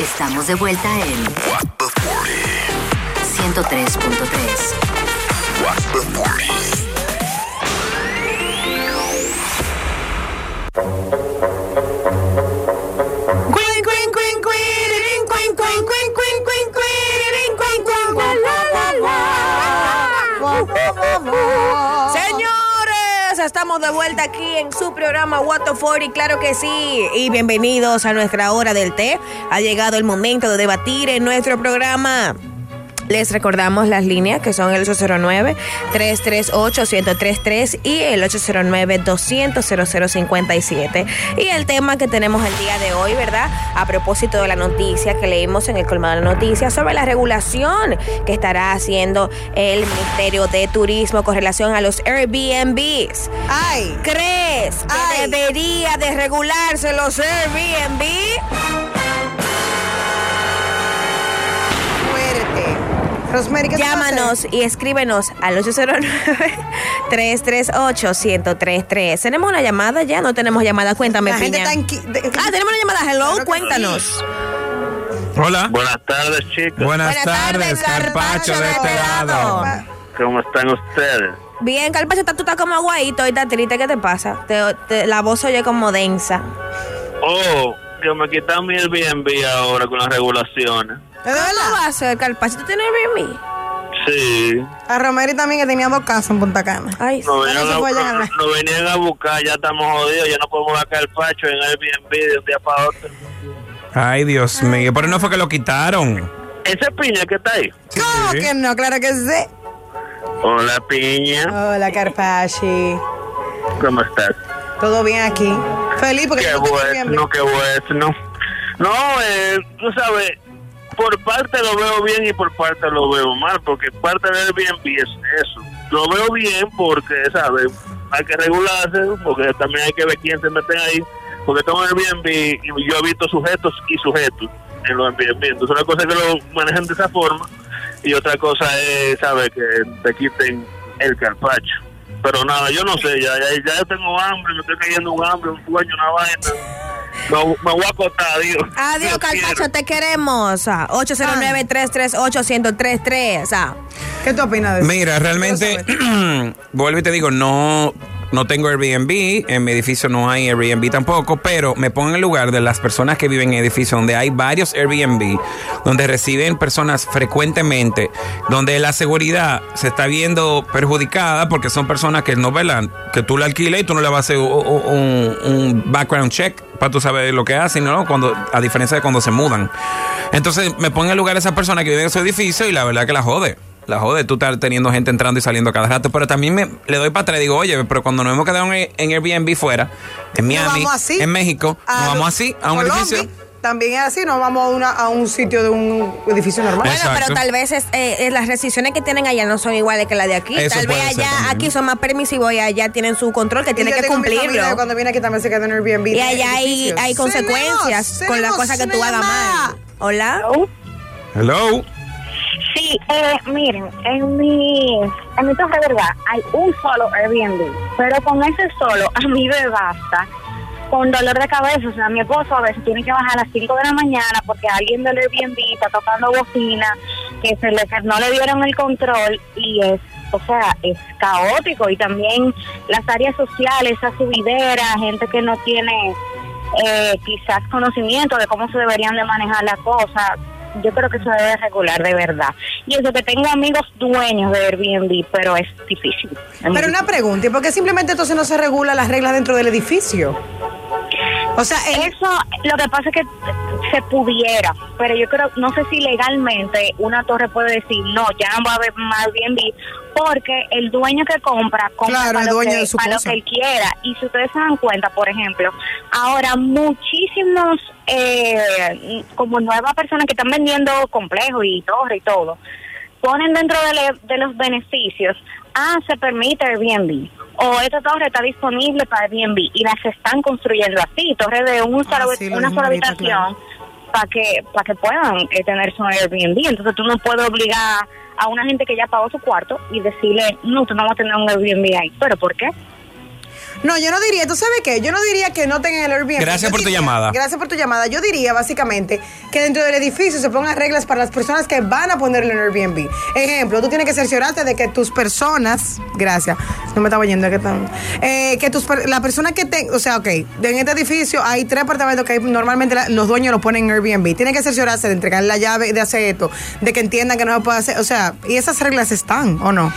Estamos de vuelta en What the 40. 103.3. What the 40. Estamos de vuelta aquí en su programa What the 40, claro que sí. Y bienvenidos a nuestra hora del té. Ha llegado el momento de debatir en nuestro programa. Les recordamos las líneas que son el 809-338-1033 y el 809-200-0057. Y el tema que tenemos el día de hoy, ¿verdad? A propósito de la noticia que leímos en el colmado de la noticia sobre la regulación que estará haciendo el Ministerio de Turismo con relación a los Airbnbs. Ay, ¿Crees que Ay. debería de regularse los Airbnb? Llámanos y escríbenos al 809-338-1033. ¿Tenemos una llamada ya? No tenemos llamada. Cuéntame, La gente Piña. está en... qui- de- Ah, tenemos una llamada. Hello, Claro cuéntanos. Hola. Buenas tardes, chicos. Buenas, Buenas tardes, Carpacho de este lado. ¿Cómo están ustedes? Bien, Carpacho, tú estás como aguadito y estás triste. ¿Qué te pasa? Te- te- la voz se oye como densa. Oh, que me quitan mi Airbnb ahora con las regulaciones. ¿De ¿Cómo va a ser, Carpacho? ¿Tú tienes Airbnb? Sí. A Rosemary también que tenía dos casas en Punta Cana. Ay, Nos Bueno, venían, a, venían buscar, ya estamos jodidos, ya no podemos sacar el pacho en Airbnb de un día para otro. Ay, Dios mío. Pero no fue que lo quitaron. Ese piña que está ahí. ¿Cómo que no? Claro que sí. Hola, piña. Hola, Carpachi. ¿Cómo estás? ¿Todo bien aquí? Feliz porque Qué bueno, qué bueno. No, eh, tú sabes, por parte lo veo bien y por parte lo veo mal, porque parte del Airbnb es eso. Lo veo bien porque, ¿sabes? Hay que regularse, porque también hay que ver quién se mete ahí, porque tengo Airbnb y yo he visto sujetos y sujetos en los Airbnb. Entonces, una cosa es que lo manejen de esa forma y otra cosa es, ¿sabes? Que te quiten el carpacho. Pero nada, yo no sé, ya, ya, ya tengo hambre, me estoy cayendo un hambre, un sueño, una vaina. Me, me voy a acostar, adiós. Adiós, Dios Carpacho, quiera. te queremos. Ah, 809-338-1033. Ah. ¿Qué tú opinas de eso? Mira, realmente, vuelvo y te digo, no, no tengo Airbnb, en mi edificio no hay Airbnb tampoco, pero me pongo en el lugar de las personas que viven en edificios donde hay varios Airbnb, donde reciben personas frecuentemente, donde la seguridad se está viendo perjudicada porque son personas que no velan, que tú le alquiles y tú no le vas a hacer un background check para tú saber lo que hacen, ¿no? Cuando, a diferencia de cuando se mudan. Entonces me pongo en el lugar de esas personas que viven en su edificio y la verdad que la jode. La jode, tú estás teniendo gente entrando y saliendo cada rato. Pero también me, le doy para atrás y digo, oye, pero cuando nos hemos quedado en, en Airbnb fuera, en Miami, vamos así. en México, nos vamos así a un Colombia, edificio. También es así, nos vamos a, una, a un sitio de un edificio normal. Bueno, Exacto. pero tal vez es, eh, eh, las restricciones que tienen allá no son iguales que las de aquí. Eso tal vez allá, aquí son más permisivos y allá tienen su control que Y tienen que cumplirlo. Cuando viene aquí también se queda en Airbnb. Y allá hay, hay consecuencias con las cosas que tú hagas mal. Hola. Hello. Sí, eh, miren, en mi, en mi torre, ¿verdad? Hay un solo Airbnb, pero con ese solo a mí me basta con dolor de cabeza. O sea, mi esposo a veces tiene que bajar a las 5 de la mañana porque alguien del Airbnb está tocando bocina, que se le, no le dieron el control y es, o sea, es caótico. Y también las áreas sociales, esa subidera, gente que no tiene eh, quizás conocimiento de cómo se deberían de manejar las cosas. Yo creo que se debe regular de verdad. Y eso que tengo amigos dueños de Airbnb, pero es difícil. Es Pero una pregunta, ¿y por qué simplemente entonces no se regula las reglas dentro del edificio? O sea, el- Eso, lo que pasa es que se pudiera, pero yo creo, no sé si legalmente una torre puede decir, no, ya no va a haber más Airbnb, porque el dueño que compra, compra Claro, para, lo dueño que, de su para lo que él quiera. Y si ustedes se dan cuenta, por ejemplo, ahora muchísimos, eh, como nuevas personas que están vendiendo complejos y torres y todo, ponen dentro de, le- de los beneficios, ah, se permite Airbnb, o esta torre está disponible para Airbnb, y las están construyendo así, torres de un Ah, solo- sí, lo una sola habitación, para que para que puedan eh, tener su Airbnb. Entonces tú no puedes obligar a una gente que ya pagó su cuarto y decirle, no, tú no vas a tener un Airbnb ahí. ¿Pero por qué? No, yo no diría, ¿tú sabes qué? Yo no diría que no tengan el Airbnb. Gracias Yo por tu llamada. Gracias por tu llamada. Yo diría básicamente que dentro del edificio se pongan reglas para las personas que van a ponerlo en Airbnb. Ejemplo, tú tienes que cerciorarte de que tus personas, gracias, no me estaba oyendo que tan, eh, que tus la persona que te, o sea, ok, en este edificio hay tres apartamentos que hay- normalmente la- los dueños lo ponen en Airbnb. Tienen que cerciorarse de entregar la llave, de hacer esto, de que entiendan que no se puede hacer, o sea, y esas reglas están o no.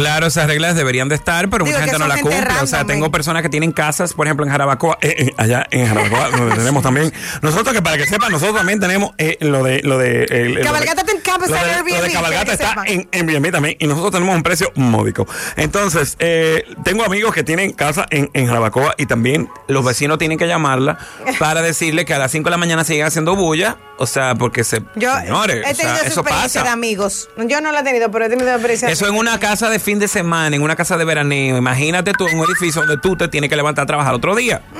Claro, esas reglas deberían de estar, pero Digo mucha gente no la gente cumple. O sea, tengo personas que tienen casas, por ejemplo, en Jarabacoa, eh, eh, allá en Jarabacoa, donde tenemos también. Nosotros, que para que sepan, nosotros también tenemos eh, lo de. Lo de Cabalgata Camp está lo de- en Lo de Airbnb, Cabalgata está sepan. en Airbnb también, y nosotros tenemos un precio módico. Entonces, eh, tengo amigos que tienen casa en, en Jarabacoa y también los vecinos tienen que llamarla para decirle que a las 5 de la mañana siguen haciendo bulla. O sea, porque se. Yo señores, he o tenido sea, esa eso pasa. de amigos. Yo no la he tenido, pero he tenido experiencia. Eso en una casa de fin de semana, en una casa de veraneo. Imagínate tú en un edificio donde tú te tienes que levantar a trabajar otro día. Mm,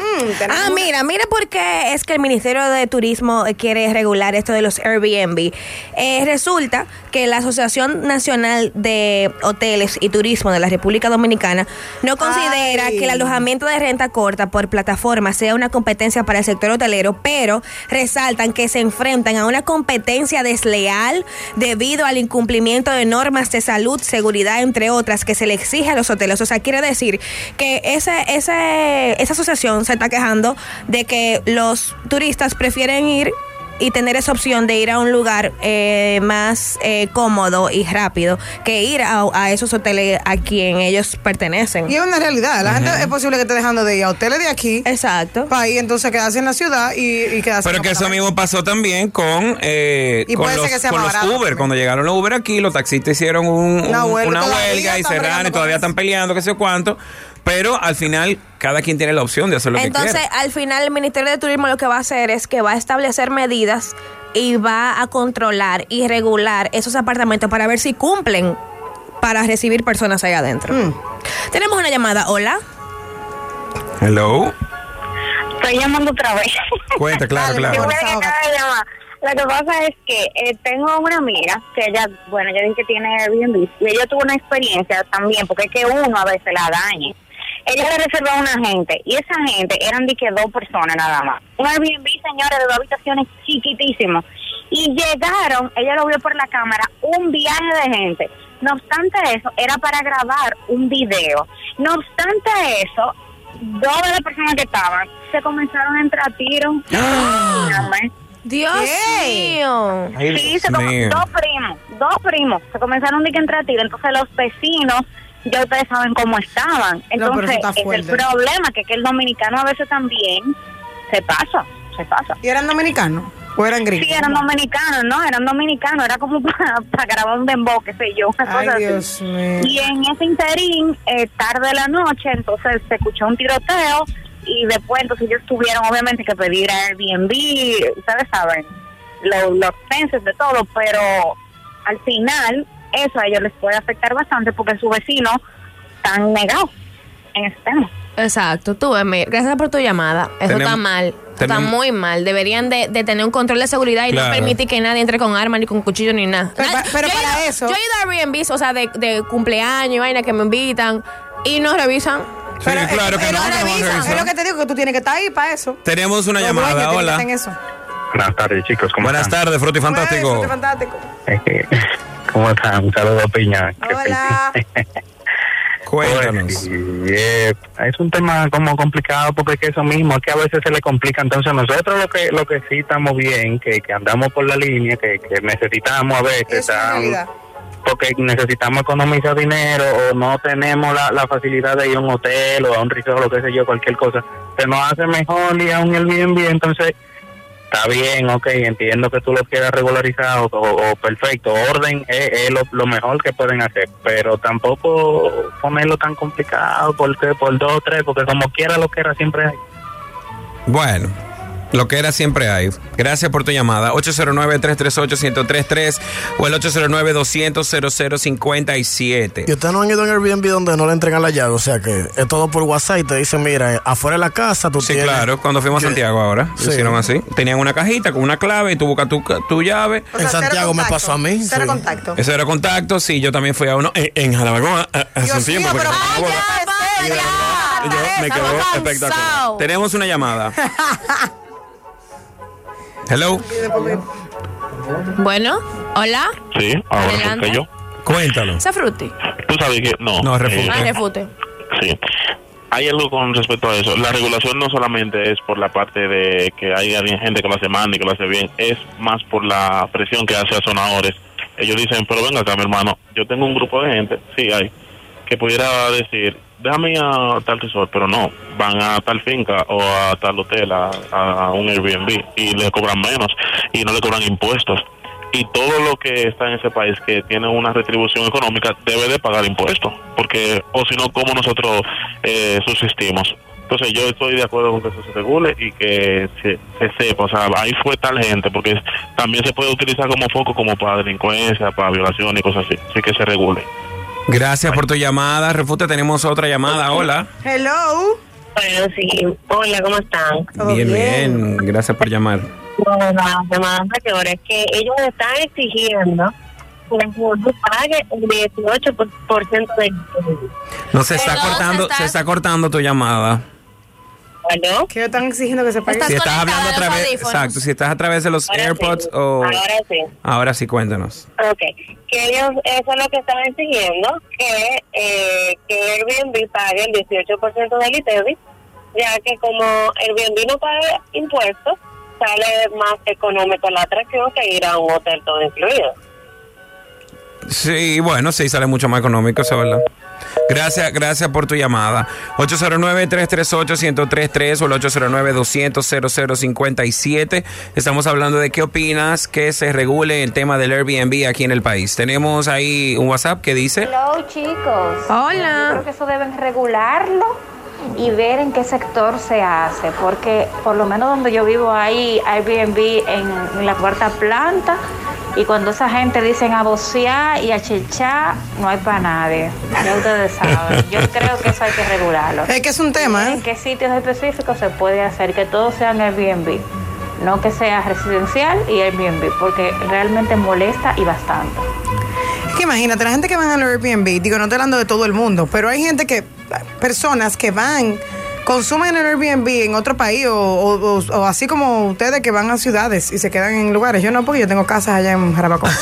Ah, una- mira, mira por qué es que el Ministerio de Turismo quiere regular esto de los Airbnb. Eh, resulta que la Asociación Nacional de Hoteles y Turismo de la República Dominicana no considera Ay. que el alojamiento de renta corta por plataforma sea una competencia para el sector hotelero, pero resaltan que se enfrentan a una competencia desleal debido al incumplimiento de normas de salud, seguridad, entre otras, que se le exige a los hoteles. O sea, quiere decir que ese, ese, esa asociación se está quejando de que los turistas prefieren ir y tener esa opción de ir a un lugar eh, más eh, cómodo y rápido que ir a, a esos hoteles a quien ellos pertenecen. Y es una realidad. La gente es posible que esté dejando de ir a hoteles de aquí Exacto. para ir entonces quedarse en la ciudad y, y quedarse Pero en que eso mismo pasó también con, eh, Y con, puede ser los, con los Uber. también. Cuando llegaron los Uber aquí, los taxistas hicieron un- Una un- huelga. una huelga y cerraron y todavía están peleando, qué sé yo cuánto. Pero al final, cada quien tiene la opción de hacer lo Entonces, que quiera. al final, el Ministerio de Turismo lo que va a hacer es que va a establecer medidas y va a controlar y regular esos apartamentos para ver si cumplen para recibir personas ahí adentro. Mm. Tenemos una llamada. Hola. Hello. Estoy llamando otra vez. Cuenta, claro, claro. de llamar. Lo que pasa es que eh, tengo una amiga que ella, bueno, ella dice que tiene Airbnb y ella tuvo una experiencia también, porque es que uno a veces la daña. Ella le reservó a una gente y esa gente eran de que dos personas nada más. Un Airbnb, señores, de dos habitaciones chiquitísimo. Y llegaron, ella lo vio por la cámara, un viaje de gente. No obstante eso, era para grabar un video. No obstante eso, dos de las personas que estaban se comenzaron a entrar a tiros. Dígame. Dios ¿Qué? mío. Ay, Sí, Dios se com- mío. dos primos, dos primos, se comenzaron que entrar a tiro. Entonces los vecinos, ya ustedes saben cómo estaban. Entonces, es el problema, que, que el dominicano a veces también se pasa, se pasa. ¿Y eran dominicanos? ¿O eran gringos? Sí, eran dominicanos, ¿no? Eran dominicanos, era como para, grabar un dembow, qué sé yo, una Ay, cosa así. Mío. Y en ese interín, eh, tarde de la noche, entonces se escuchó un tiroteo y después entonces ellos tuvieron obviamente que pedir a Airbnb, ustedes saben, lo- los censos de todo, pero al final eso a ellos les puede afectar bastante porque sus vecinos están negados en ese tema. Exacto, tú, Emir. Gracias por tu llamada. Eso Tenemos- está mal. Eso Está muy mal. Deberían de, de tener un control de seguridad y Claro. no permitir que nadie entre con armas, ni con cuchillo, ni nada. Pero Nad- he para ido- eso- Yo he ido a Airbnb, o sea, de, de cumpleaños vaina que me invitan y no revisan. Sí, Pero, claro eh, que pero no, revisan. Es lo que te digo, que tú tienes que estar ahí para eso. Tenemos una Los llamada, hola. Buenas tardes, chicos. ¿Cómo Buenas tardes, Fruti Fantástico. Eso, fantástico. ¿Cómo están? Un saludo, Piña. Qué Hola. Cuéntanos. Pues, eh, es un tema como complicado porque es que eso mismo, es que a veces se le complica. Entonces nosotros lo que lo que sí estamos bien, que, que andamos por la línea, que, que necesitamos a veces, ah, realidad. porque necesitamos economizar dinero o no tenemos la, la facilidad de ir a un hotel o a un resort o lo que sé yo, cualquier cosa. Se nos hace mejor ir a un Airbnb, entonces está bien, ok, entiendo que tú lo quieras regularizado o, perfecto, orden es, es lo, mejor que pueden hacer, pero tampoco ponerlo tan complicado porque por dos o tres, porque como quiera lo que era siempre hay. Bueno, lo que era siempre hay. Gracias por tu llamada. 809-338-1033 o el 809-200-0057. Y ustedes no han ido en Airbnb donde no le entregan la llave, o sea que es todo por WhatsApp y te dicen, mira, afuera de la casa tú Sí, tienes... claro. Cuando fuimos a Santiago ahora, lo Sí. hicieron así. Tenían una cajita con una clave y tú buscas tu, tu llave. O En Santiago me pasó a mí, Cero sí. contacto. Eso era contacto. Sí, yo también fui a uno en, en Jalabacoa hace un tiempo. porque pero yo me quedo espectacular. Tenemos una llamada. Hello. Bueno, hola. Sí, ahora Adelante. soy yo. Cuéntalo. ¿Esa fruti? Tú sabes que no. No, refute. eh, Ah, refute. Sí. Hay algo con respecto a eso. La regulación no solamente es por la parte de que hay gente que lo hace mal y que lo hace bien, es más por la presión que hace a sonadores. Ellos dicen, pero venga acá, mi hermano, yo tengo un grupo de gente, sí hay, que pudiera decir, déjame ir a tal resort, pero no, van a tal finca o a tal hotel, a, un Airbnb, y le cobran menos y no le cobran impuestos. Y todo lo que está en ese país que tiene una retribución económica debe de pagar impuestos, porque o si no, ¿cómo nosotros eh, subsistimos? Entonces yo estoy de acuerdo con que eso se regule y que se, se sepa, o sea, ahí fue tal gente, porque también se puede utilizar como foco como para delincuencia, para violación y cosas así, así que se regule. Gracias por tu llamada. Refute, tenemos otra llamada. Hola. Hello. Bueno, sí. Hola, ¿cómo están? Bien, bien. Gracias por llamar. No, la semana anterior es que ellos están exigiendo que la juventud pague el 18% de No se está Hello, cortando, se está- se está cortando tu llamada. ¿Aló? Que están exigiendo que se pague. Estás Si estás hablando a a los través, audífonos. exacto, si estás a través de los Ahora AirPods sí. o Ahora sí. ahora sí cuéntanos. Ok, que ellos, eso es lo que están exigiendo, que, eh, que Airbnb pague el 18% del ITEVI, ya que como Airbnb no paga impuestos, sale más económico la atracción que ir a un hotel todo incluido. Sí, bueno, sí, sale mucho más económico, eso es verdad. Gracias, gracias por tu llamada. 809-338-1033 o el 809-200-0057. Estamos hablando de qué opinas que se regule el tema del Airbnb aquí en el país. Tenemos ahí un WhatsApp que dice... Hello chicos. Hola. Yo creo que eso deben regularlo y ver en qué sector se hace, porque por lo menos donde yo vivo hay Airbnb en, en la cuarta planta y cuando esa gente dicen a vocear y a chichar, no hay para nadie. Ya ustedes saben. Yo creo que eso hay que regularlo. Es que es un tema, En ¿eh? qué sitios específicos se puede hacer que todos sean Airbnb, no que sea residencial y Airbnb, porque realmente molesta y bastante. Que imagínate, la gente que van al Airbnb, digo, no estoy hablando de todo el mundo, pero hay gente que, personas que van, consumen el Airbnb en otro país o, o- o- o así como ustedes que van a ciudades y se quedan en lugares. Yo no, porque yo tengo casas allá en Jarabacoa.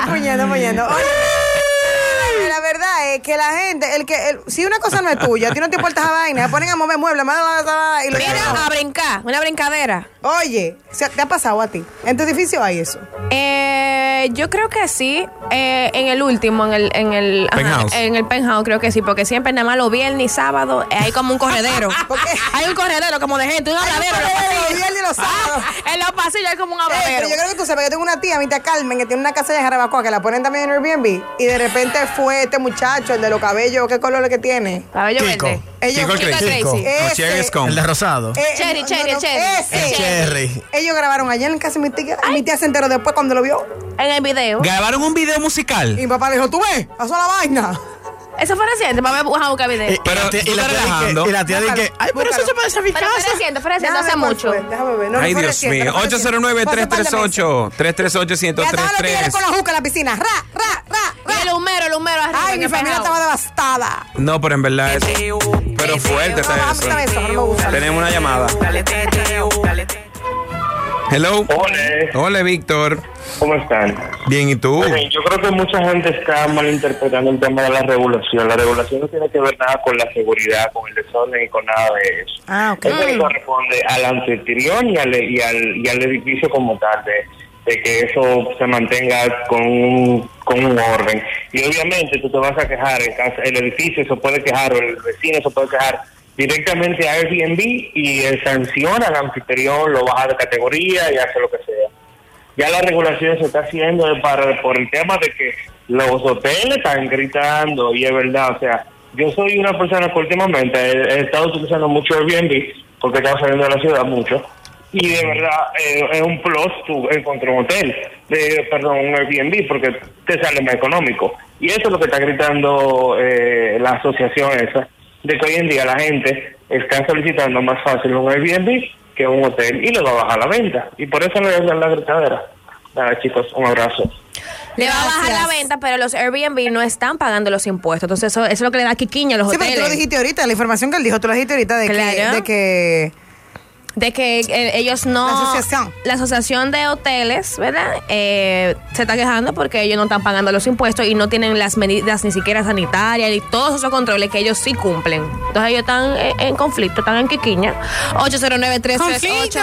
Estoy. Oye, la que la gente, el que, el- si una cosa no es tuya, a ti no te importa esa vaina, se ponen a mover muebles, y lo Mira, a brincar, una brincadera. Oye, ¿se- ¿te ha pasado a ti? ¿En tu edificio hay eso? Eh, yo creo que sí. Eh, en el último, en el, en el ajá, Penthouse. en el penthouse creo que sí, porque siempre nada más los viernes y sábado eh, hay como un corredero. ¿Por qué? Hay un corredero como de gente, un habladero los viernes y los sábados. Ah, en los pasillos hay como un Eh, habladero. pero yo creo que tú sabes, yo tengo una tía, mi tía Carmen, que tiene una casa de Jarabacoa que la ponen también en Airbnb y de repente fue este muchacho, el de los cabellos, ¿qué color es que tiene? Cabello Kiko. verde. Ellos, Kiko el Kiko Crazy. Ese. El de rosado. Eh, Cherry, cherry, cherry. ese. El cherry. Ellos grabaron ayer en casa de mi tía, mi tía se enteró después cuando lo vio. En el video. Grabaron un video musical. Y mi papá le dijo, ¿tú ves? Pasó la vaina. Eso fue reciente, ver, a buscar video. Y- y Pero la tía- tú y la di que- relajando. y la tía di que, ay, pero eso Búscalo. se parece a mi Pero casa. fue reciente, fue reciente, hace mucho. fue, Déjame ver. No, no Ay, Dios reciente, mío. no fue reciente. Fue hace par de meses. 809-338. 338 Ya estaban los tigres 1033 con la juca en la piscina. Ra, ra, ra, Y el ra. humero, el humero arriba. Ay, mi familia estaba devastada. No, pero en verdad es. Pero fuerte está No, eso. eso. Tenemos una llamada. Hello. Hola, Hola, Víctor. ¿cómo están? Bien, ¿y tú? Yo creo que mucha gente está malinterpretando el tema de la regulación. La regulación no tiene que ver nada con la seguridad, con el desorden y con nada de eso. Ah, ok. Eso corresponde al anfitrión y al, y al, y al edificio como tal, de, de que eso se mantenga con un, con un orden. Y obviamente tú te vas a quejar, en casa, el edificio se puede quejar o el vecino se puede quejar directamente a Airbnb y sanciona al anfitrión, lo baja de categoría y hace lo que sea. Ya la regulación se está haciendo para, por el tema de que los hoteles están gritando y es verdad, o sea, yo soy una persona que últimamente he, estado utilizando mucho Airbnb porque estaba saliendo de la ciudad mucho y de verdad eh, es un plus tú encontrar un hotel, eh, perdón, un Airbnb porque te sale más económico y eso es lo que está gritando eh, la asociación esa de que hoy en día la gente está solicitando más fácil un Airbnb que un hotel y le va a bajar la venta y por eso le dan la gritadera. Nada chicos, un abrazo. le va a bajar la venta, pero los Airbnb no están pagando los impuestos. Entonces, eso, eso es lo que le da quiquiña a los Sí, pero tú hoteles. lo dijiste ahorita, la información que él dijo, tú lo dijiste ahorita de que, de que de que eh, ellos no. La asociación. la asociación de hoteles, ¿verdad? Eh, se está quejando porque ellos no están pagando los impuestos y no tienen las medidas ni siquiera sanitarias y todos esos controles que ellos sí cumplen. Entonces, ellos están en conflicto, están en quiquiña. 809-338. Conflicto.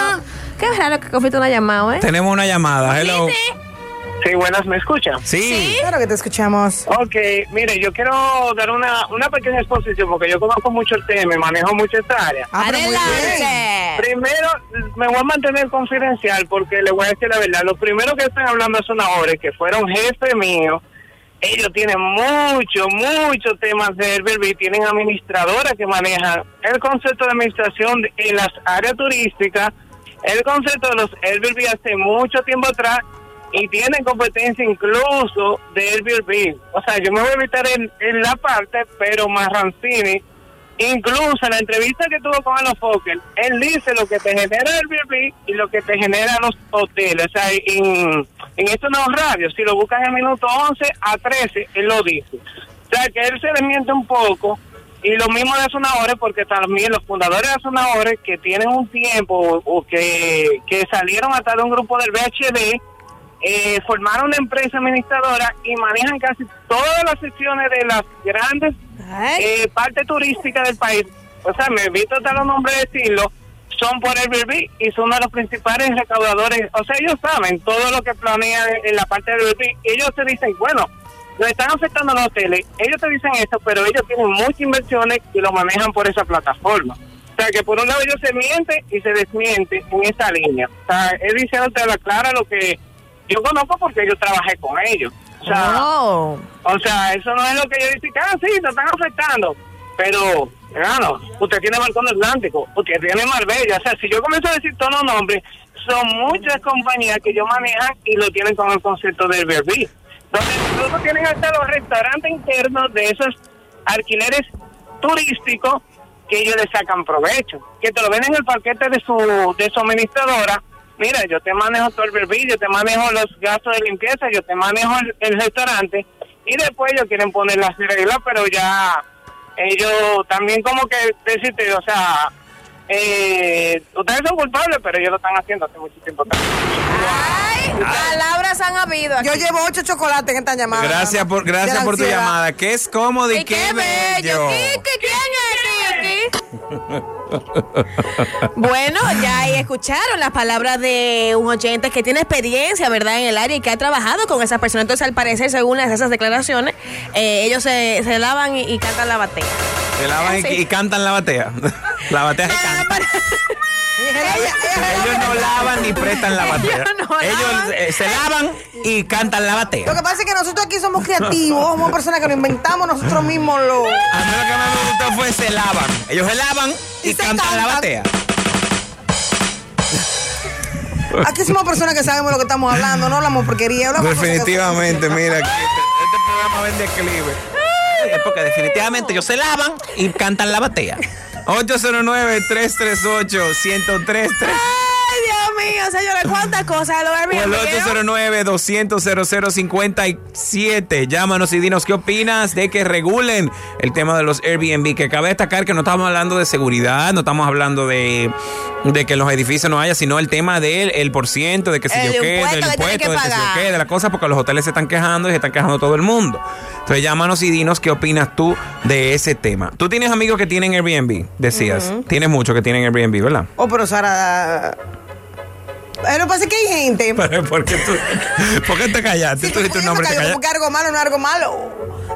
Qué raro que conflicto no ha llamado, ¿eh? Tenemos una llamada. Hello. Sí, buenas, ¿me escuchan? Sí. claro que te escuchamos. Ok, mire, yo quiero dar una, una pequeña exposición porque yo conozco mucho el tema y manejo mucho esta área. Ah. Adelante. Primero, me voy a mantener confidencial porque le voy a decir la verdad. Los primeros que están hablando son ahora, que fueron jefes míos. Ellos tienen mucho, mucho temas de Airbnb. Tienen administradoras que manejan el concepto de administración en las áreas turísticas, el concepto de los Airbnb hace mucho tiempo atrás y tienen competencia incluso de Airbnb. O sea, yo me voy a evitar en, en la parte, pero Marrancini Incluso en la entrevista que tuvo con Alo Fokker, él dice lo que te genera Airbnb y lo que te genera los hoteles. O sea, en, en estos nuevos radios, si lo buscas en minuto 11 a 13, él lo dice. O sea, que él se desmiente un poco. Y lo mismo de Sonadores, porque también los fundadores de Sonadores, que tienen un tiempo o, que, que salieron hasta de un grupo del VHD, eh, formaron una empresa administradora y manejan casi todas las secciones de las grandes eh, partes turísticas del país. O sea, me evito hasta los nombres de decirlo, son por Airbnb y son uno de los principales recaudadores. O sea, ellos saben todo lo que planean en la parte del Airbnb. Ellos te dicen, bueno, nos están afectando los hoteles. Ellos te dicen esto, pero ellos tienen muchas inversiones y lo manejan por esa plataforma. O sea, que por un lado ellos se mienten y se desmienten en esa línea. O sea, él diciéndote a la clara lo que yo conozco porque yo trabajé con ellos. O sea, Oh. o sea, eso no es lo que yo digo, ah, sí, te están afectando. Pero, hermano, usted tiene Balcón Atlántico, usted tiene Marbella. O sea, si yo comienzo a decir todos los nombres, son muchas compañías que ellos manejan y lo tienen con el concepto del Airbnb. Donde incluso tienen hasta los restaurantes internos de esos alquileres turísticos que ellos le sacan provecho. Que te lo ven en el paquete de su, de su administradora. Mira, yo te manejo todo el Airbnb, yo te manejo los gastos de limpieza, yo te manejo el, el restaurante. Y después ellos quieren poner las reglas, pero ya ellos también como que decirte, o sea, eh, ustedes son culpables, pero ellos lo están haciendo hace mucho tiempo también. Ay, palabras han habido. aquí. Yo llevo ocho chocolates en esta llamada. Gracias por, gracias por tu llamada. Que es cómodo y, Y qué bello. ¿Qué- qué- ¿Quién es aquí, aquí? Bueno, ya ahí escucharon las palabras de un oyente que tiene experiencia, ¿verdad?, en el área y que ha trabajado con esas personas. Entonces, al parecer, según esas declaraciones, eh, ellos se, se lavan y, y cantan la batea. Se lavan y, y cantan la batea. La batea se canta. Ellos no lavan ni prestan la batea. Ellos no Ellos lavan. eh, se lavan y cantan la Lo batea. que pasa es que nosotros aquí somos creativos, somos personas que lo inventamos nosotros mismos. Lo... A mí lo que más me gustó fue se lavan. Ellos se lavan y, Y se cantan, la batea. Aquí somos personas que sabemos lo que estamos hablando, no hablamos porquería. hablamos que- Definitivamente, mira, este, este programa vende declive. Es porque definitivamente ellos se lavan y cantan la batea. 809-338-1033 Cuántas cosas de lo el Airbnb. 809-200-0057. Llámanos y dinos qué opinas de que regulen el tema de los Airbnb. Que cabe destacar que no estamos hablando de seguridad, no estamos hablando de, de que en los edificios no haya, sino el tema del el por ciento, de que si El yo qué, del impuesto, que de que si yo qué, de la cosa, porque los hoteles se están quejando y se están quejando todo el mundo. Entonces llámanos y dinos qué opinas tú de ese tema. Tú tienes amigos que tienen Airbnb, decías. Tienes muchos que tienen Airbnb, ¿verdad? Oh, pero Sara. Que pasa es que hay gente. Pero, ¿por qué tú, ¿por qué te callaste? Sí, tú dijiste un nombre te callaste. porque algo malo no es algo malo.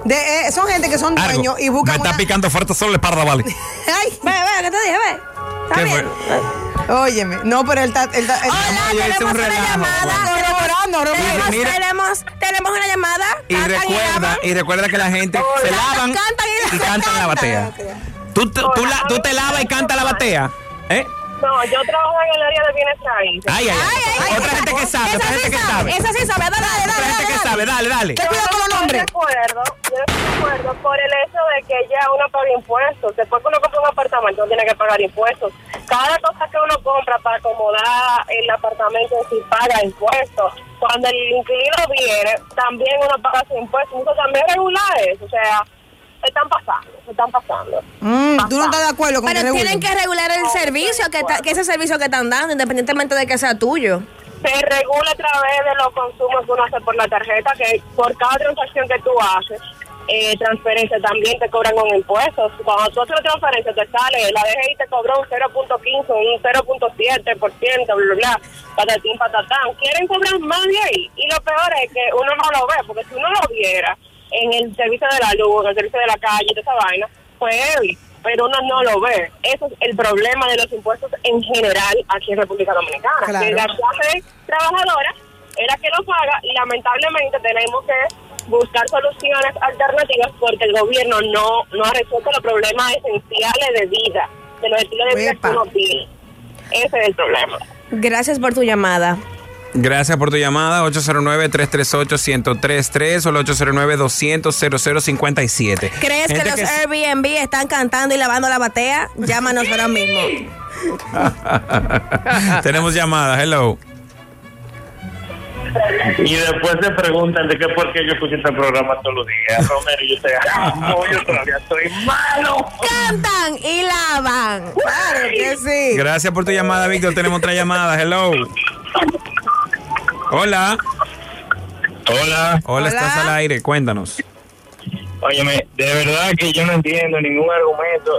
De, eh, son gente que son dueños y buscan. Me está una- picando fuerte solo la espalda, vale. Ay, Ve, ve, ¿qué te dije? Ve. Está ¿Qué bien. fue? óyeme. No, pero él está. Él está él- Hola, tenemos un una llamada. Tenemos, Corroborando, tenemos, mira. tenemos, tenemos una llamada. Y recuerda, y recuerda que la gente se lavan cantan y y cantan la batea. ¿Tú, tú, tú la- tú te lavas y cantas la batea? ¿Eh? No, yo trabajo en el área de bienes raíces. Ay, ay, ay. Ay, ay, Otra gente que sabe, esa otra sí gente que sabe. Esa sí sabe. Dale, dale, Otra dale. gente que sabe, dale, dale. Cuidado con los nombres. Yo estoy de acuerdo, yo estoy de acuerdo por el hecho de que ya uno paga impuestos. Después que uno compra un apartamento, uno tiene que pagar impuestos. cada cosa que uno compra para acomodar el apartamento si paga impuestos. Cuando el inquilino viene, también uno paga su impuesto. Eso también regular eso. O sea, se están pasando, se están pasando. Mm, ¿Tú no estás de acuerdo con Pero que tienen que regular el servicio, que, ta- que ese servicio que están dando, independientemente de que sea tuyo. se regula a través de los consumos que uno hace por la tarjeta, que por cada transacción que tú haces, eh, transferencia también te cobran un impuesto. Cuando tú haces la transferencia te sale, la DGI te cobró un 0.15, un 0.7%, bla, bla, bla, patatín, patatán. Quieren cobrar más de ahí. Y lo peor es que uno no lo ve, porque si uno lo viera en el servicio de la luz, en el servicio de la calle, toda esa vaina, pues heavy. Pero uno no lo ve. Eso es el problema de los impuestos en general aquí en República Dominicana. Claro. Que la clase trabajadora es la que lo paga y lamentablemente tenemos que buscar soluciones alternativas porque el gobierno no, no ha resuelto los problemas esenciales de vida, de los estilos de vida que uno tiene. Ese es el problema. Gracias por tu llamada. Gracias por tu llamada, 809-338-1033 o el 809-200-0057. ¿Crees que los que- Airbnb están cantando y lavando la batea? Llámanos ahora mismo. Tenemos llamadas, hello. Y después se preguntan de qué por qué yo escucho este programa todos los días. Romero, yo te amo, yo todavía estoy malo. Cantan y lavan. Claro que sí. Gracias por tu llamada, Víctor. Tenemos otra llamada, hello. Hola. Hola. Hola, estás al aire, cuéntanos. Óyeme, de verdad que yo no entiendo ningún argumento.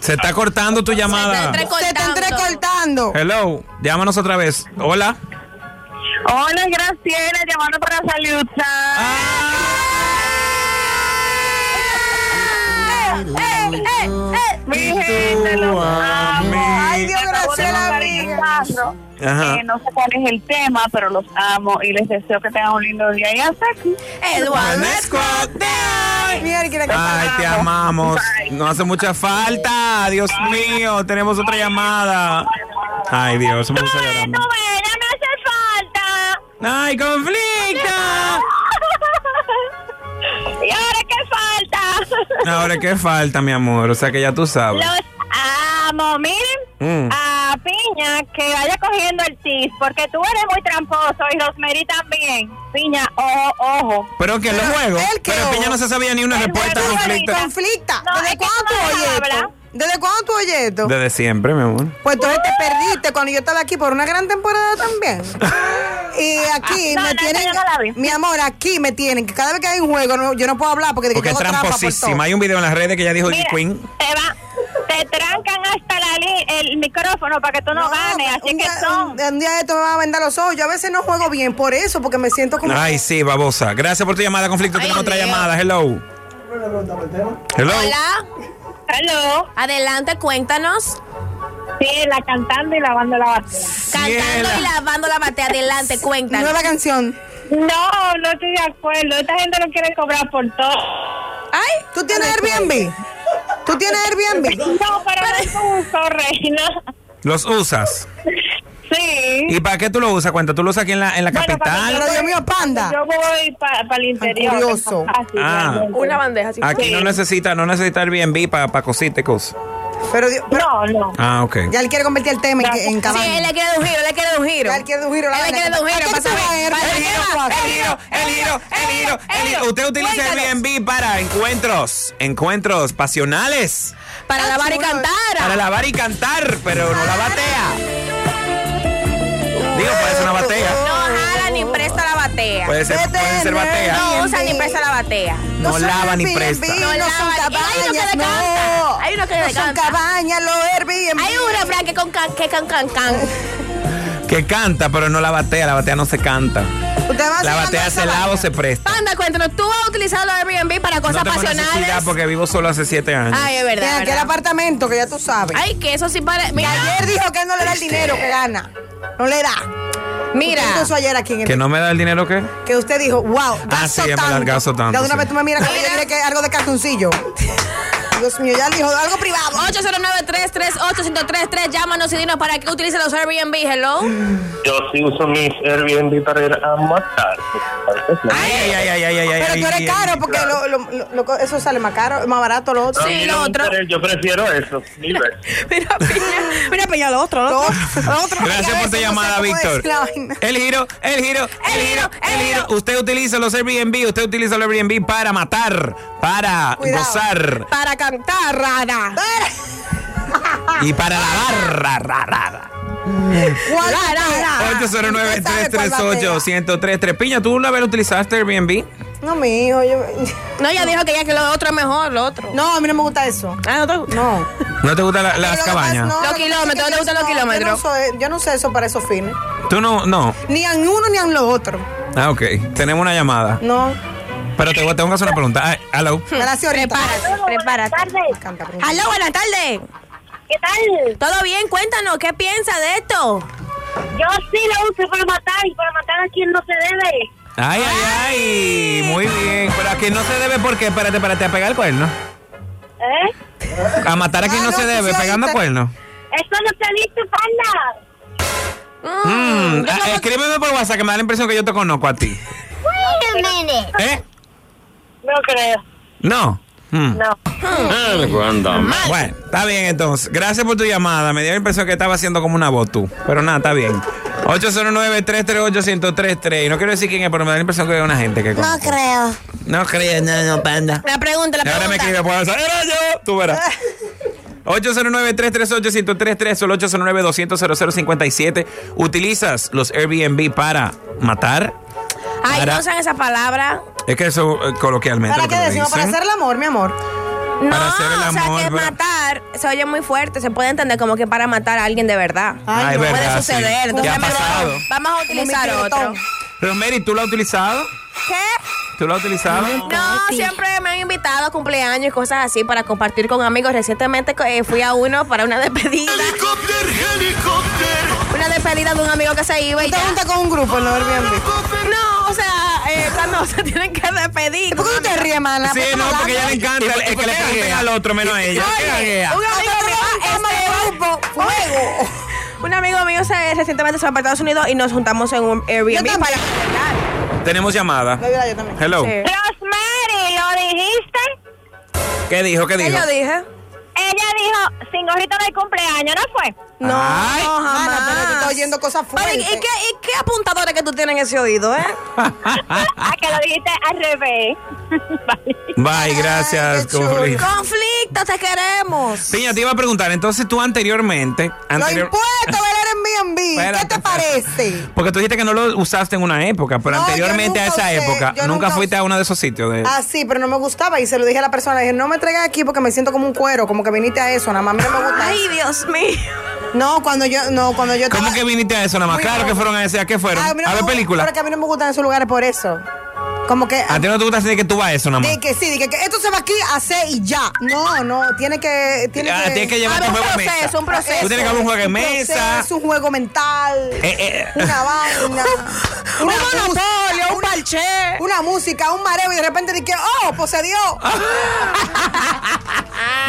Se está cortando tu llamada. Se está entrecortando. Hello, llámanos otra vez. Hola. Hola, Graciela, llamando para salud. Mi gente, los amo. Ay, Dios, Graciela, montar Eh, no sé cuál es el tema, pero los amo y les deseo que tengan un lindo día. Y hasta aquí. Eduardo Ay, te amamos. No hace mucha falta. Dios mío, tenemos otra llamada. Ay, Dios, me gusta llorando. Bueno, me hace falta. Ay, conflicto. ¿Y ahora qué falta? Ahora, ¿qué falta, mi amor? O sea que ya tú sabes. Los amo. Miren Mm. a Piña que vaya cogiendo el tis, porque tú eres muy tramposo y Rosemary también. Piña, ojo, ojo. Pero que lo juego. ¿el qué, Pero Piña no se sabía ni una El respuesta. Conflicta. No, ¿Desde cuándo tú oyes esto? ¿Desde cuándo tú oyes esto? Desde siempre, mi amor. Pues entonces te perdiste cuando yo estaba aquí por una gran temporada también. Y aquí No, me no, tienen, no mi amor, aquí me tienen, que cada vez que hay un juego no- yo no puedo hablar porque, de que Porque yo es hago trampa por tramposísima. todo. Hay un video en las redes que ya dijo Mira, Queen. te va, te trancan hasta la li- el micrófono para que tú no, ganes, así un que día, son. un, un día esto me va a vender los ojos. Yo a veces no juego bien por eso, porque me siento como... Ay, sí, babosa. Gracias por tu llamada, conflicto. Ay, Tenemos otra llamada. Hello. Hello. Hola. Hello. Adelante, cuéntanos. Sí, la cantando y lavando la batea. Cantando y lavando la batea. Adelante, cuéntanos. Nueva canción. No, no estoy de acuerdo. Esta gente no quiere cobrar por todo. Ay, ¿tú tienes Airbnb? ¿Tú tienes Airbnb? No, pero no uso, reina. ¿Los usas? Sí. ¿Y para qué tú lo usas? Cuenta, ¿tú lo usas aquí en la, en la Bueno, para capital? Pero Dios mío, panda. Yo voy para el interior. curioso. Ah. Una bandeja así. Aquí no necesita, no necesita Airbnb para pa cositas y cosas. Pero, Dios- pero No, no. Ah, ok. ya él quiere convertir el tema en, en Sí, cabaña. él le quiere dar un giro, él le quiere dar un giro. Ya él quiere dar un giro, la Él le quiere dar un ¿A giro qué para tú vas, saber. Airbnb? para ¿A ver qué qué tú va. vas? El giro, el giro, el giro, el giro. Usted utiliza. Airbnb para encuentros, encuentros pasionales, Para lavar y cantar. para lavar y cantar, pero no la batea. Digo, puede ser una batea. No batea. Puede ser, puede ser batea. No usa ni presta la batea. No son lava ni presta. No No son lava. Y hay uno que cabañas, le canta. no. Hay uno que No le son canta. cabañas, los Airbnb. Hay un refrán que con can, que can, can, can. Que canta, pero no la batea. La batea no se canta. Usted va La batea se lava o se presta. Panda, cuéntanos, ¿tú has utilizado los Airbnb para No cosas tengo necesidad pasionales? porque vivo solo hace siete años. Ay, es verdad. Tiene aquel apartamento que ya tú sabes. Ay, que eso sí para. Mira, ayer dijo que él no le da el dinero que gana. No le da. Mira. Usted eso ayer aquí en el ¿Que no me da el dinero qué? que usted dijo, wow, gasto Ah, sí, tanto. gasto tanto, De una sí. vez tú me miras que algo de cartoncillo. Dios mío, ya dijo algo privado. 809-338-1033. Llámanos y dinos para qué utilizan los Airbnb. Hello. Yo sí uso mis Airbnb para ir a matar. Ay, ay, ay, ay, ay, ay, Pero ay, tú eres caro porque lo- lo- lo- lo- eso sale más caro, más barato lo otro. No me interesa, Yo prefiero eso. Veces. Mira, Piña. Mira, Piña, lo otro, lo otro. Lo otro. Gracias por tu llamada, Víctor. El giro, el giro, el giro, el giro. Usted utiliza los Airbnb, usted utiliza los Airbnb para matar, para Cuidado. gozar Para cantar, rara. y para lavar. Ra, ra, ra, ra. Ra, ra, ra. 809-338-1033. Piña, ¿tú una vez utilizaste Airbnb? No, mi hijo, yo... No, ella dijo que ya que lo otro es mejor, lo otro. No, a mí no me gusta eso. Ah, ¿no te No. ¿No te gustan la- las cabañas? No, Los kilómetros, es ¿te gustan los yo no- kilómetros? Yo no, soy- yo no sé eso para esos fines. ¿Tú no? No. Ni en uno ni en lo otro. Ah, ok. Tenemos una llamada. No. Pero te, te voy a hacer una pregunta. Ah, hello. Gracias, ahorita. Prepárate, prepárate. Aló, buenas tardes. ¿Qué tal? ¿Todo bien? Cuéntanos, ¿qué piensas de esto? Yo sí lo uso para matar y para matar a quien no se debe. Ay, ay, ay. Muy bien. Pero a quien no se debe, ¿por qué? Espérate, espérate, a pegar el cuerno. ¿Eh? A matar a quien Ah, no, no, se debe, sí pegando oíste. cuerno. Eso no se ha visto, panda. Mm, ah, escríbeme por WhatsApp que me da la impresión que yo te conozco a ti. Wait a minute. ¿Eh? No creo. No. Mm. No. Bueno, está bien entonces. Gracias por tu llamada. Me dio la impresión que estaba haciendo como una voz tú. Pero nada, está bien. 809-338-1033. Y no quiero decir quién es, pero me da la impresión que es una gente que conozco. creo. No crees, no, no, panda. La pregunta, la Y ahora me pregunta. escribe por WhatsApp. ¡Era yo! Tú verás. 809-338-1033 o el 809-200-0057. ¿Utilizas los Airbnb para matar? Ay, Para- no usan esa palabra. Es que eso eh, coloquialmente ¿Para qué decimos? Para hacer el amor, mi amor. No, Para hacer el o sea que pero- matar se oye muy fuerte. Se puede entender como que para matar a alguien de verdad. Ay, no verdad, puede sí. suceder. Entonces, ¿Qué ha pasado? Vamos a utilizar otro. Rosemary, ¿tú lo has utilizado? ¿Qué? ¿Tú lo has utilizado? No, siempre me han invitado a cumpleaños y cosas así para compartir con amigos. Recientemente eh, fui a uno para una despedida. Una despedida de un amigo que se iba y ¿Tú te ya. juntas con un grupo en los Airbnb? No, o sea, eh, cuando se tienen que despedir. ¿Por qué tú te ríes, mana? Sí, no, porque a ella le encanta el, el que le canten al otro menos a ella. ¿Qué Oye, gaguea? un amigo mío, este, ¡Fuego! un amigo mío se, recientemente se fue para Estados Unidos y nos juntamos en un Airbnb también. para celebrar. Tenemos llamada. Yo también. Hello. Sí. Rosemary, ¿lo dijiste? ¿Qué dijo? ¿Qué ¿Qué dijo? yo dije? Ella dijo, sin gorrito de cumpleaños, ¿no fue? No, Ay. jamás. Mana, pero tú estás oyendo cosas Pero, ¿y, fuertes. y qué, ¿Y qué apuntadores que tú tienes en ese oído, eh? Ah, que lo dijiste al revés. Vale. Bye, gracias. Conflicto. Conflicto, te queremos. Piña, te iba a preguntar, entonces tú anteriormente, Lo anterior, impuesto del Airbnb. ¿Qué te parece? porque tú dijiste que no lo usaste en una época, pero No, anteriormente a esa usé, época, nunca nunca fuiste usé. a uno de esos sitios. De... Ah, sí, pero no me gustaba y se lo dije a la persona. Dije, no me traigas aquí porque me siento como un cuero, como que viniste a eso. Nada más a mí no me gusta. Ay. Dios mío. No, cuando yo, no, cuando yo ¿Cómo estaba- que viniste a eso nada más? Muy Claro que fueron a ese, ¿a qué fueron? Mí no a ver gusta- película. Pero que a mí no me gustan esos lugares por eso. Como que. A ti no te gusta decir que tú vas a eso nada más. De que sí, de que, que esto se va aquí a hacer y ya. No, no, tiene que. Tiene Ah, que, tienes que llevar tu un juego de proceso, mesa. un proceso. Tú tienes que haber un juego de Un mesa. proceso, un juego mental. Eh, eh. Una vaina. Un una monopolio, un parche. Una música, un mareo y de repente dije, oh, pues se dio.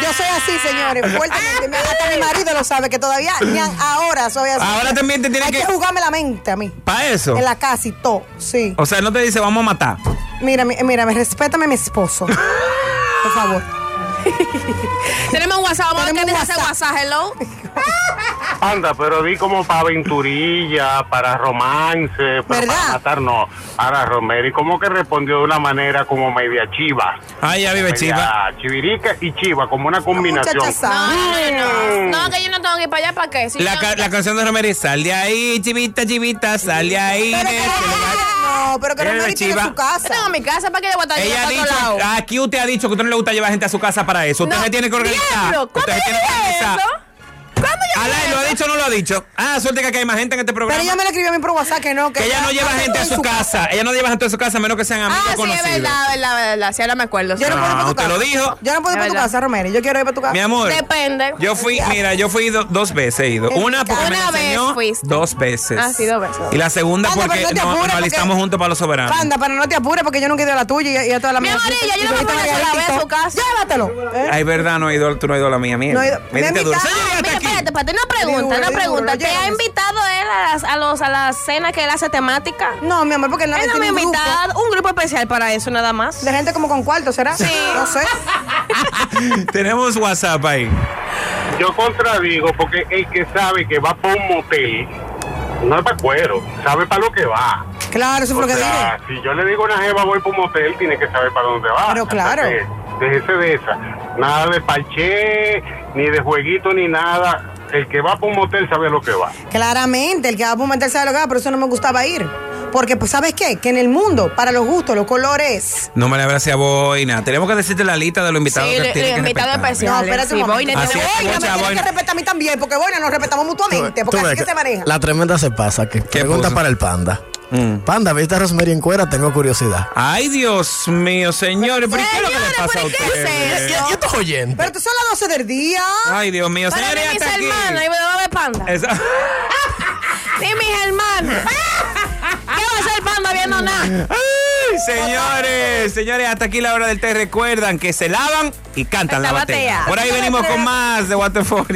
Yo soy así, señores, fuertemente. Mi- Hasta mi marido lo sabe que todavía ni ahora soy así. Ahora también te tiene Hay que- que jugarme la mente a mí. ¿Para eso? En la casa y todo, sí. O sea, no te dice vamos a matar. Mira, mi- mira, me respétame a mi esposo. Por favor. Tenemos un WhatsApp, vamos a ver qué dice ese WhatsApp, hello. Anda, pero di como para aventurilla, para romance, pero ¿Verdad? para matar no. Ahora Romero, y como que respondió de una manera como media chiva. Ah, ya vive Media chiva. Chivirica y chiva, como una combinación. No, no, no, que yo no tengo que ir para allá, ¿para qué? Si La, ca- la canción de Romero es, Sal de ahí, chivita, chivita, sal de ahí. Pero de que lugar". no, pero que Romero tiene chiva. su casa. Yo tengo mi casa, ¿para qué yo voy a estar Ella ha yendo dicho, para lado? aquí usted ha dicho que a usted no le gusta llevar gente a su casa para eso. Usted No, se tiene que organizar. diablo, ¿cuándo Usted se tiene que organizar. eso? Alay, ¿lo ha dicho o no lo ha dicho? Ah, suerte que aquí hay más gente en este programa. Pero ella me lo escribió a mí por WhatsApp que no. que ella no lleva gente a su casa. Ella no lleva gente a su casa a menos que sean amigos Ah, sí, es conocidos. verdad, verdad, verdad. Sí, ahora me acuerdo. Yo no puedo ir Ah, para tu ¿usted casa. lo dijo? Yo no puedo ir Es para tu casa, Romero. Yo quiero ir para tu casa. Mi amor. Depende. Yo fui, mira, yo fui do- dos veces he ido. Una porque me Una vez enseñó fuiste. dos veces. Ah, sí, dos veces. Y la segunda Anda, porque no te apures, nos alistamos juntos para los soberanos. Anda, pero no te apures porque yo nunca he ido a la tuya y, y a toda la Mi mía. amarilla, yo no me voy a sola vez a su casa. Llévatelo. Ay, verdad, no he ido, tú no has ido a la mía, mía. No he ido- Me me Ah, hasta mira, aquí. Espérate, espérate, una pregunta, una pregunta. ¿Te ha invitado él a las, a los, a las cenas que él hace temática? No, mi amor, porque no Él no me ha tiene un grupo invitado, un grupo especial para eso nada más. de gente como con cuarto, ¿será? Sí. No sé. Tenemos WhatsApp ahí. Yo contradigo porque el que sabe que va para un motel no es para cuero, sabe para lo que va. Claro, eso O lo que sea, si yo le digo a una jeva voy para un motel, tiene que saber para dónde va. Pero claro. Déjese de esa. Nada de parché, ni de jueguito, ni nada. El que va para un motel sabe lo que va. Claramente, el que va a meterse a lo que va, por eso no me gustaba ir. Porque, pues, ¿sabes qué? Que en el mundo, para los gustos, los colores. No me le abrace a Boina. Tenemos que decirte la lista de los invitados Sí, que le que invitado respetar. especial. No, espérate Sí, un. Boina, Así es, Boina, me tienes que Boina. respetar a mí también, porque Boina nos respetamos mutuamente, porque Tú así ves que se maneja. La tremenda se pasa. Que pregunta puso? para el panda. Mm. Panda, ¿viste a Rosemary en cuera? Tengo curiosidad. Ay, Dios mío, señores. ¿Pero qué es lo que le pasa a ¿pero qué es ustedes? eso? Yo, yo estoy oyendo. Pero tú son las 12 del día. Ay, Dios mío, señores, ni mis hermanos, y me va a ver panda. Esa- Ni mis hermanos. ¿Qué va a hacer panda viendo nada? Ay, señores, señores, hasta aquí la hora del té. Recuerdan que se lavan y cantan Esta la batea. batea. Por ahí venimos con más de Water 40.